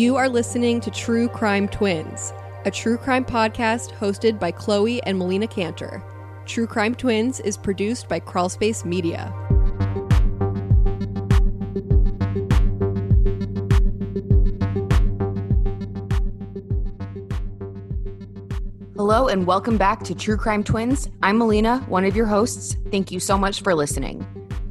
You are listening to True Crime Twins, a true crime podcast hosted by Chloe and Melina Canter. True Crime Twins is produced by Crawlspace Media. Hello and welcome back to True Crime Twins. I'm Melina, one of your hosts. Thank you so much for listening.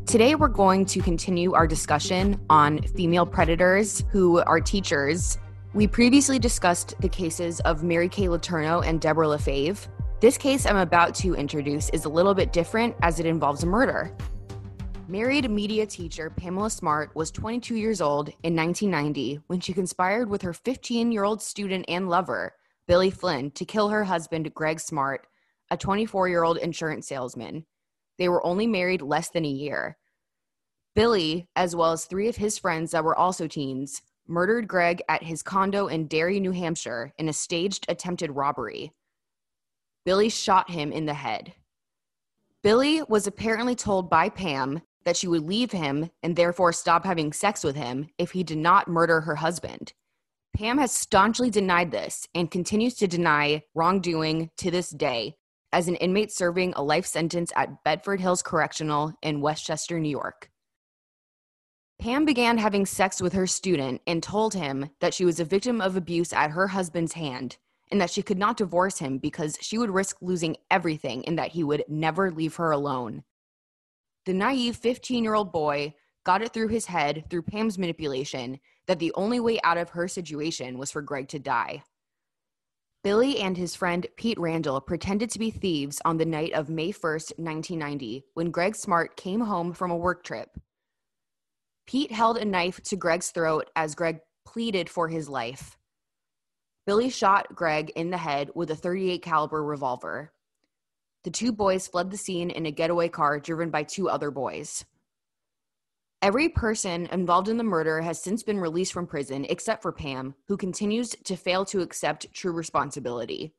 Today, we're going to continue our discussion on female predators who are teachers. We previously discussed the cases of Mary Kay Letourneau and Deborah LaFave. This case I'm about to introduce is a little bit different as it involves a murder. Married media teacher Pamela Smart was 22 years old in 1990 when she conspired with her 15 year old student and lover, Billy Flynn, to kill her husband, Greg Smart, a 24 year old insurance salesman. They were only married less than a year. Billy, as well as three of his friends that were also teens, murdered Greg at his condo in Derry, New Hampshire, in a staged attempted robbery. Billy shot him in the head. Billy was apparently told by Pam that she would leave him and therefore stop having sex with him if he did not murder her husband. Pam has staunchly denied this and continues to deny wrongdoing to this day as an inmate serving a life sentence at Bedford Hills Correctional in Westchester, New York. Pam began having sex with her student and told him that she was a victim of abuse at her husband's hand and that she could not divorce him because she would risk losing everything and that he would never leave her alone. The naive 15 year old boy got it through his head through Pam's manipulation that the only way out of her situation was for Greg to die. Billy and his friend Pete Randall pretended to be thieves on the night of May 1st, 1990, when Greg Smart came home from a work trip. Pete held a knife to Greg's throat as Greg pleaded for his life. Billy shot Greg in the head with a 38 caliber revolver. The two boys fled the scene in a getaway car driven by two other boys. Every person involved in the murder has since been released from prison except for Pam, who continues to fail to accept true responsibility.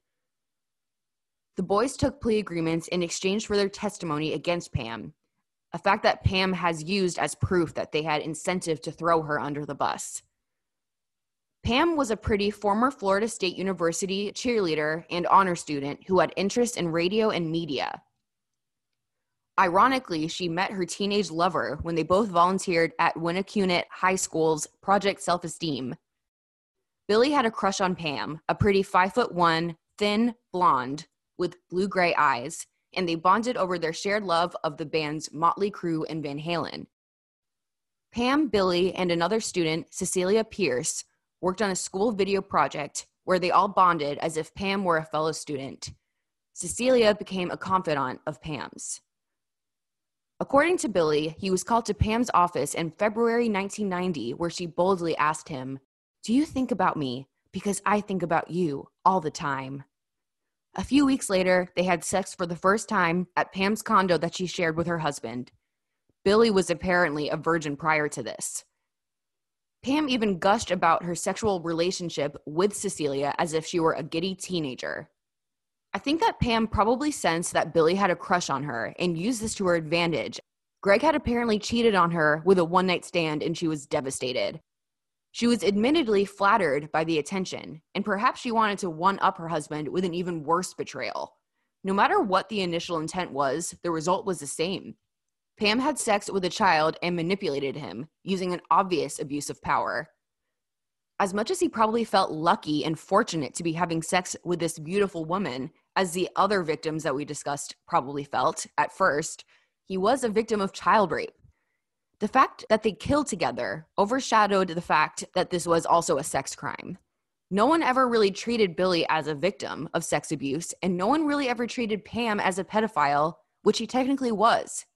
The boys took plea agreements in exchange for their testimony against Pam, a fact that Pam has used as proof that they had incentive to throw her under the bus. Pam was a pretty former Florida State University cheerleader and honor student who had interest in radio and media. Ironically, she met her teenage lover when they both volunteered at Winnacunnet High School's Project Self Esteem. Billy had a crush on Pam, a pretty five foot one, thin blonde with blue gray eyes, and they bonded over their shared love of the bands Motley Crue and Van Halen. Pam, Billy, and another student, Cecilia Pierce, worked on a school video project where they all bonded as if Pam were a fellow student. Cecilia became a confidant of Pam's. According to Billy, he was called to Pam's office in February 1990, where she boldly asked him, Do you think about me? Because I think about you all the time. A few weeks later, they had sex for the first time at Pam's condo that she shared with her husband. Billy was apparently a virgin prior to this. Pam even gushed about her sexual relationship with Cecilia as if she were a giddy teenager. I think that Pam probably sensed that Billy had a crush on her and used this to her advantage. Greg had apparently cheated on her with a one night stand and she was devastated. She was admittedly flattered by the attention, and perhaps she wanted to one up her husband with an even worse betrayal. No matter what the initial intent was, the result was the same. Pam had sex with a child and manipulated him, using an obvious abuse of power. As much as he probably felt lucky and fortunate to be having sex with this beautiful woman, as the other victims that we discussed probably felt at first, he was a victim of child rape. The fact that they killed together overshadowed the fact that this was also a sex crime. No one ever really treated Billy as a victim of sex abuse, and no one really ever treated Pam as a pedophile, which he technically was.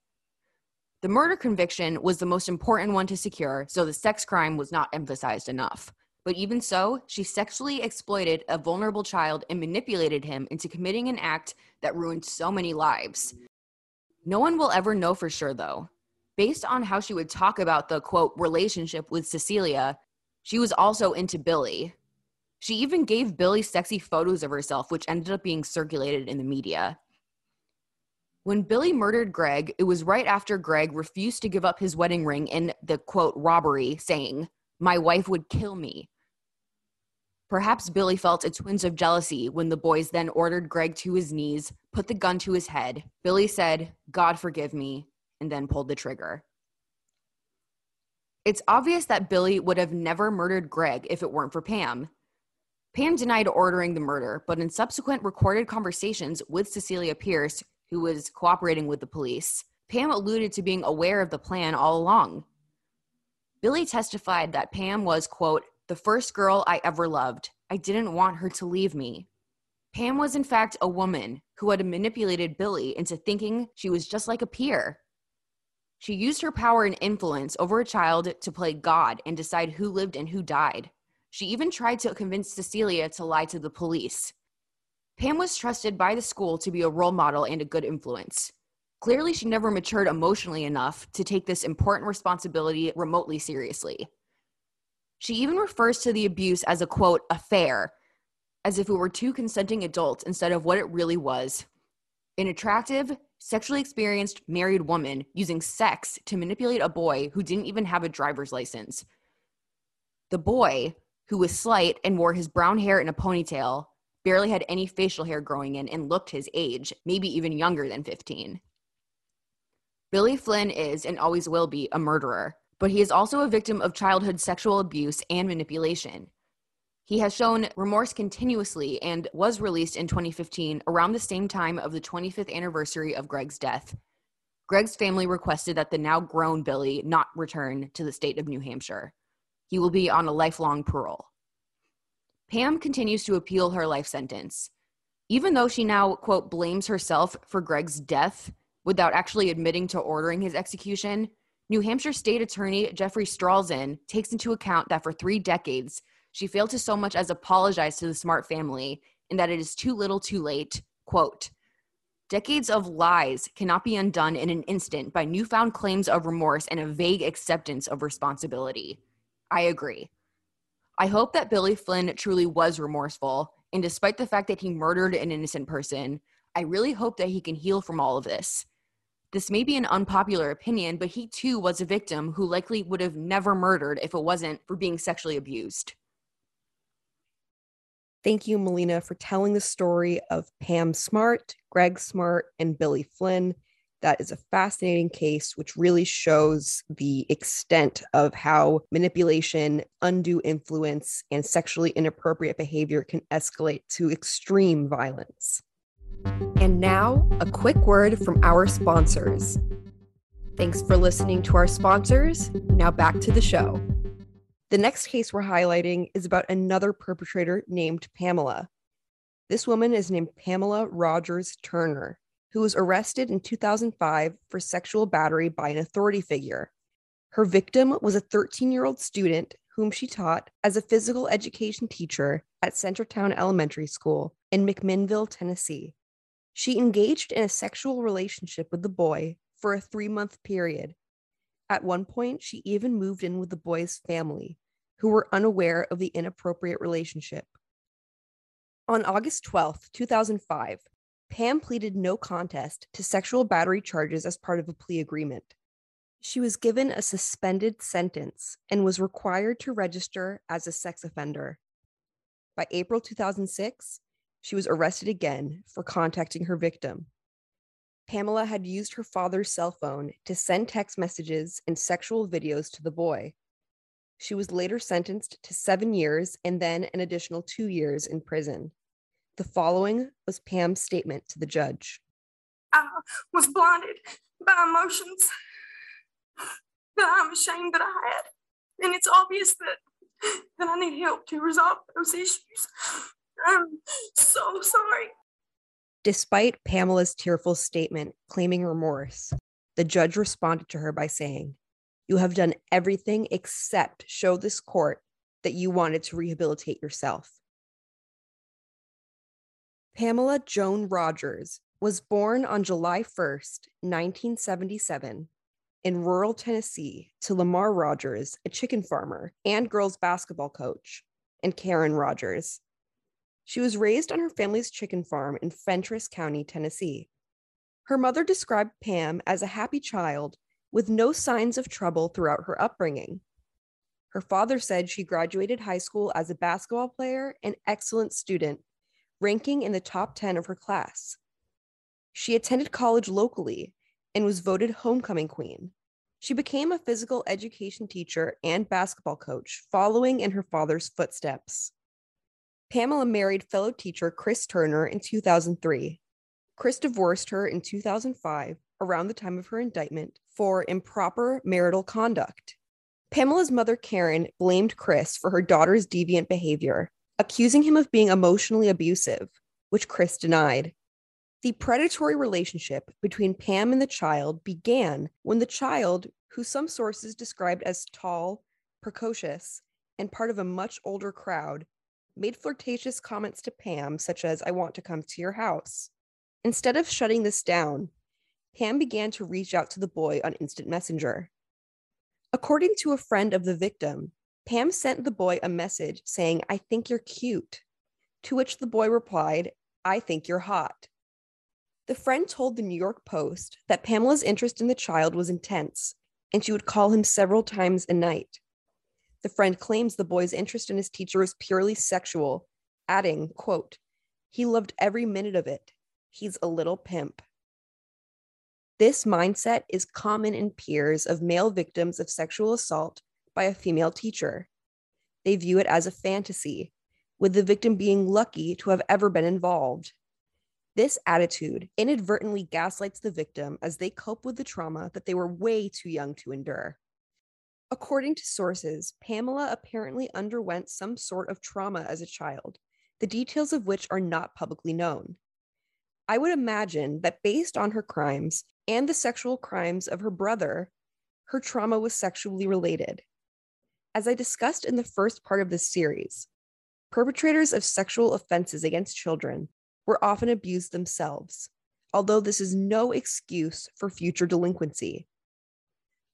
The murder conviction was the most important one to secure, so the sex crime was not emphasized enough. But even so, she sexually exploited a vulnerable child and manipulated him into committing an act that ruined so many lives. No one will ever know for sure, though based on how she would talk about the quote relationship with Cecilia, she was also into Billy. She even gave Billy sexy photos of herself, which ended up being circulated in the media. When Billy murdered Greg, it was right after Greg refused to give up his wedding ring in the quote robbery, saying, My wife would kill me. Perhaps Billy felt a twinge of jealousy when the boys then ordered Greg to his knees, put the gun to his head. Billy said, God forgive me, and then pulled the trigger. It's obvious that Billy would have never murdered Greg if it weren't for Pam. Pam denied ordering the murder, but in subsequent recorded conversations with Cecilia Pierce, who was cooperating with the police, Pam alluded to being aware of the plan all along. Billy testified that Pam was, quote, the first girl I ever loved. I didn't want her to leave me. Pam was, in fact, a woman who had manipulated Billy into thinking she was just like a peer. She used her power and influence over a child to play God and decide who lived and who died. She even tried to convince Cecilia to lie to the police. Pam was trusted by the school to be a role model and a good influence. Clearly, she never matured emotionally enough to take this important responsibility remotely seriously. She even refers to the abuse as a quote, affair, as if it were two consenting adults instead of what it really was an attractive, sexually experienced married woman using sex to manipulate a boy who didn't even have a driver's license. The boy, who was slight and wore his brown hair in a ponytail, barely had any facial hair growing in and looked his age, maybe even younger than 15. Billy Flynn is and always will be a murderer, but he is also a victim of childhood sexual abuse and manipulation. He has shown remorse continuously and was released in 2015 around the same time of the 25th anniversary of Greg's death. Greg's family requested that the now grown Billy not return to the state of New Hampshire. He will be on a lifelong parole. Pam continues to appeal her life sentence. Even though she now, quote, blames herself for Greg's death without actually admitting to ordering his execution, New Hampshire State Attorney Jeffrey Strelzin takes into account that for three decades, she failed to so much as apologize to the Smart family and that it is too little too late. Quote, Decades of lies cannot be undone in an instant by newfound claims of remorse and a vague acceptance of responsibility. I agree. I hope that Billy Flynn truly was remorseful, and despite the fact that he murdered an innocent person, I really hope that he can heal from all of this. This may be an unpopular opinion, but he too was a victim who likely would have never murdered if it wasn't for being sexually abused. Thank you, Melina, for telling the story of Pam Smart, Greg Smart, and Billy Flynn. That is a fascinating case, which really shows the extent of how manipulation, undue influence, and sexually inappropriate behavior can escalate to extreme violence. And now, a quick word from our sponsors. Thanks for listening to our sponsors. Now back to the show. The next case we're highlighting is about another perpetrator named Pamela. This woman is named Pamela Rogers Turner, who was arrested in 2005 for sexual battery by an authority figure. Her victim was a 13 year old student whom she taught as a physical education teacher at Centertown Elementary School in McMinnville, Tennessee. She engaged in a sexual relationship with the boy for a three month period. At one point, she even moved in with the boy's family, who were unaware of the inappropriate relationship. On August 12, 2005, Pam pleaded no contest to sexual battery charges as part of a plea agreement. She was given a suspended sentence and was required to register as a sex offender. By April 2006, she was arrested again for contacting her victim. Pamela had used her father's cell phone to send text messages and sexual videos to the boy. She was later sentenced to seven years and then an additional two years in prison. The following was Pam's statement to the judge I was blinded by emotions that I'm ashamed that I had. And it's obvious that, that I need help to resolve those issues. I'm so sorry. Despite Pamela's tearful statement claiming remorse, the judge responded to her by saying, you have done everything except show this court that you wanted to rehabilitate yourself. Pamela Joan Rogers was born on July 1st, 1977, in rural Tennessee to Lamar Rogers, a chicken farmer and girls basketball coach, and Karen Rogers. She was raised on her family's chicken farm in Fentress County, Tennessee. Her mother described Pam as a happy child with no signs of trouble throughout her upbringing. Her father said she graduated high school as a basketball player and excellent student, ranking in the top 10 of her class. She attended college locally and was voted homecoming queen. She became a physical education teacher and basketball coach, following in her father's footsteps. Pamela married fellow teacher Chris Turner in 2003. Chris divorced her in 2005, around the time of her indictment, for improper marital conduct. Pamela's mother, Karen, blamed Chris for her daughter's deviant behavior, accusing him of being emotionally abusive, which Chris denied. The predatory relationship between Pam and the child began when the child, who some sources described as tall, precocious, and part of a much older crowd, made flirtatious comments to Pam, such as, I want to come to your house. Instead of shutting this down, Pam began to reach out to the boy on Instant Messenger. According to a friend of the victim, Pam sent the boy a message saying, I think you're cute. To which the boy replied, I think you're hot. The friend told the New York Post that Pamela's interest in the child was intense and she would call him several times a night. The friend claims the boy's interest in his teacher was purely sexual, adding, quote, he loved every minute of it. He's a little pimp. This mindset is common in peers of male victims of sexual assault by a female teacher. They view it as a fantasy, with the victim being lucky to have ever been involved. This attitude inadvertently gaslights the victim as they cope with the trauma that they were way too young to endure. According to sources, Pamela apparently underwent some sort of trauma as a child, the details of which are not publicly known. I would imagine that based on her crimes and the sexual crimes of her brother, her trauma was sexually related. As I discussed in the first part of this series, perpetrators of sexual offenses against children were often abused themselves, although this is no excuse for future delinquency.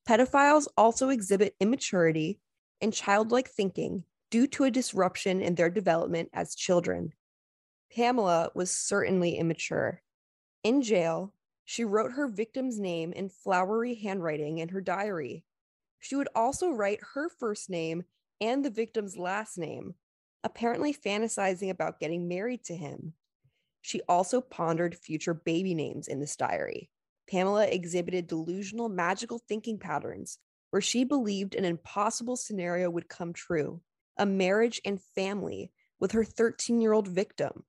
Pedophiles also exhibit immaturity and childlike thinking due to a disruption in their development as children. Pamela was certainly immature. In jail, she wrote her victim's name in flowery handwriting in her diary. She would also write her first name and the victim's last name, apparently fantasizing about getting married to him. She also pondered future baby names in this diary. Pamela exhibited delusional magical thinking patterns where she believed an impossible scenario would come true a marriage and family with her 13 year old victim.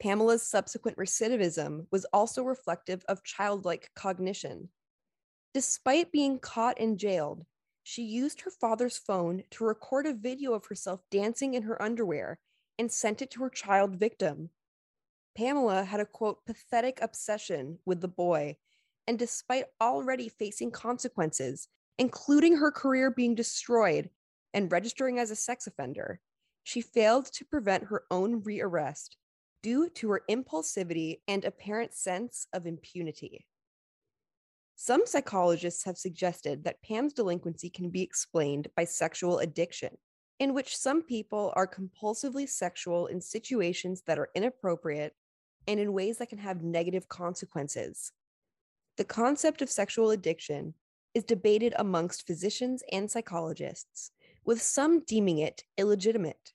Pamela's subsequent recidivism was also reflective of childlike cognition. Despite being caught and jailed, she used her father's phone to record a video of herself dancing in her underwear and sent it to her child victim. Pamela had a quote, pathetic obsession with the boy. And despite already facing consequences, including her career being destroyed and registering as a sex offender, she failed to prevent her own rearrest due to her impulsivity and apparent sense of impunity. Some psychologists have suggested that Pam's delinquency can be explained by sexual addiction, in which some people are compulsively sexual in situations that are inappropriate and in ways that can have negative consequences. The concept of sexual addiction is debated amongst physicians and psychologists, with some deeming it illegitimate.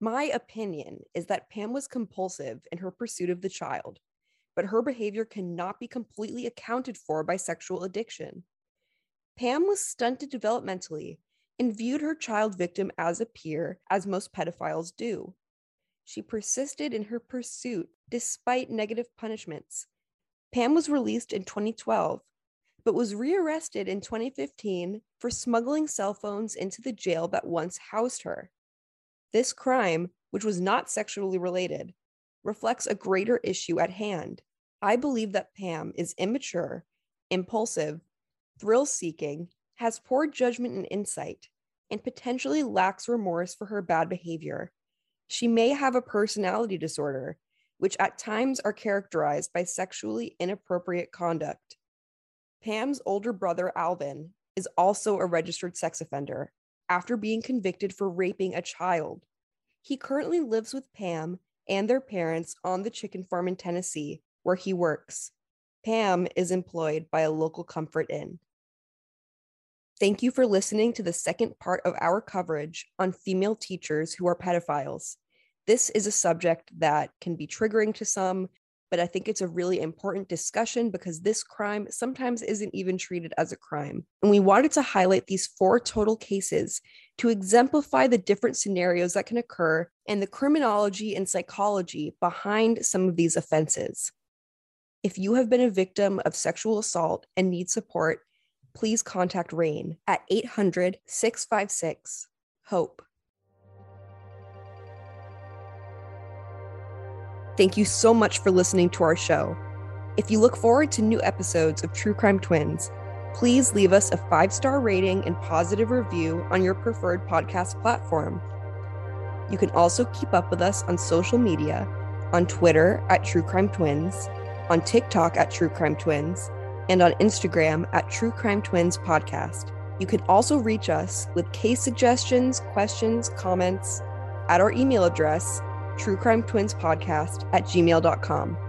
My opinion is that Pam was compulsive in her pursuit of the child, but her behavior cannot be completely accounted for by sexual addiction. Pam was stunted developmentally and viewed her child victim as a peer, as most pedophiles do. She persisted in her pursuit despite negative punishments. Pam was released in 2012, but was rearrested in 2015 for smuggling cell phones into the jail that once housed her. This crime, which was not sexually related, reflects a greater issue at hand. I believe that Pam is immature, impulsive, thrill seeking, has poor judgment and insight, and potentially lacks remorse for her bad behavior. She may have a personality disorder, which at times are characterized by sexually inappropriate conduct. Pam's older brother, Alvin, is also a registered sex offender after being convicted for raping a child. He currently lives with Pam and their parents on the chicken farm in Tennessee, where he works. Pam is employed by a local comfort inn. Thank you for listening to the second part of our coverage on female teachers who are pedophiles. This is a subject that can be triggering to some, but I think it's a really important discussion because this crime sometimes isn't even treated as a crime. And we wanted to highlight these four total cases to exemplify the different scenarios that can occur and the criminology and psychology behind some of these offenses. If you have been a victim of sexual assault and need support, please contact RAINN at 800 656 HOPE. Thank you so much for listening to our show. If you look forward to new episodes of True Crime Twins, please leave us a five star rating and positive review on your preferred podcast platform. You can also keep up with us on social media on Twitter at True Crime Twins, on TikTok at True Crime Twins, and on Instagram at True Crime Twins Podcast. You can also reach us with case suggestions, questions, comments at our email address truecrimetwinspodcast at gmail.com.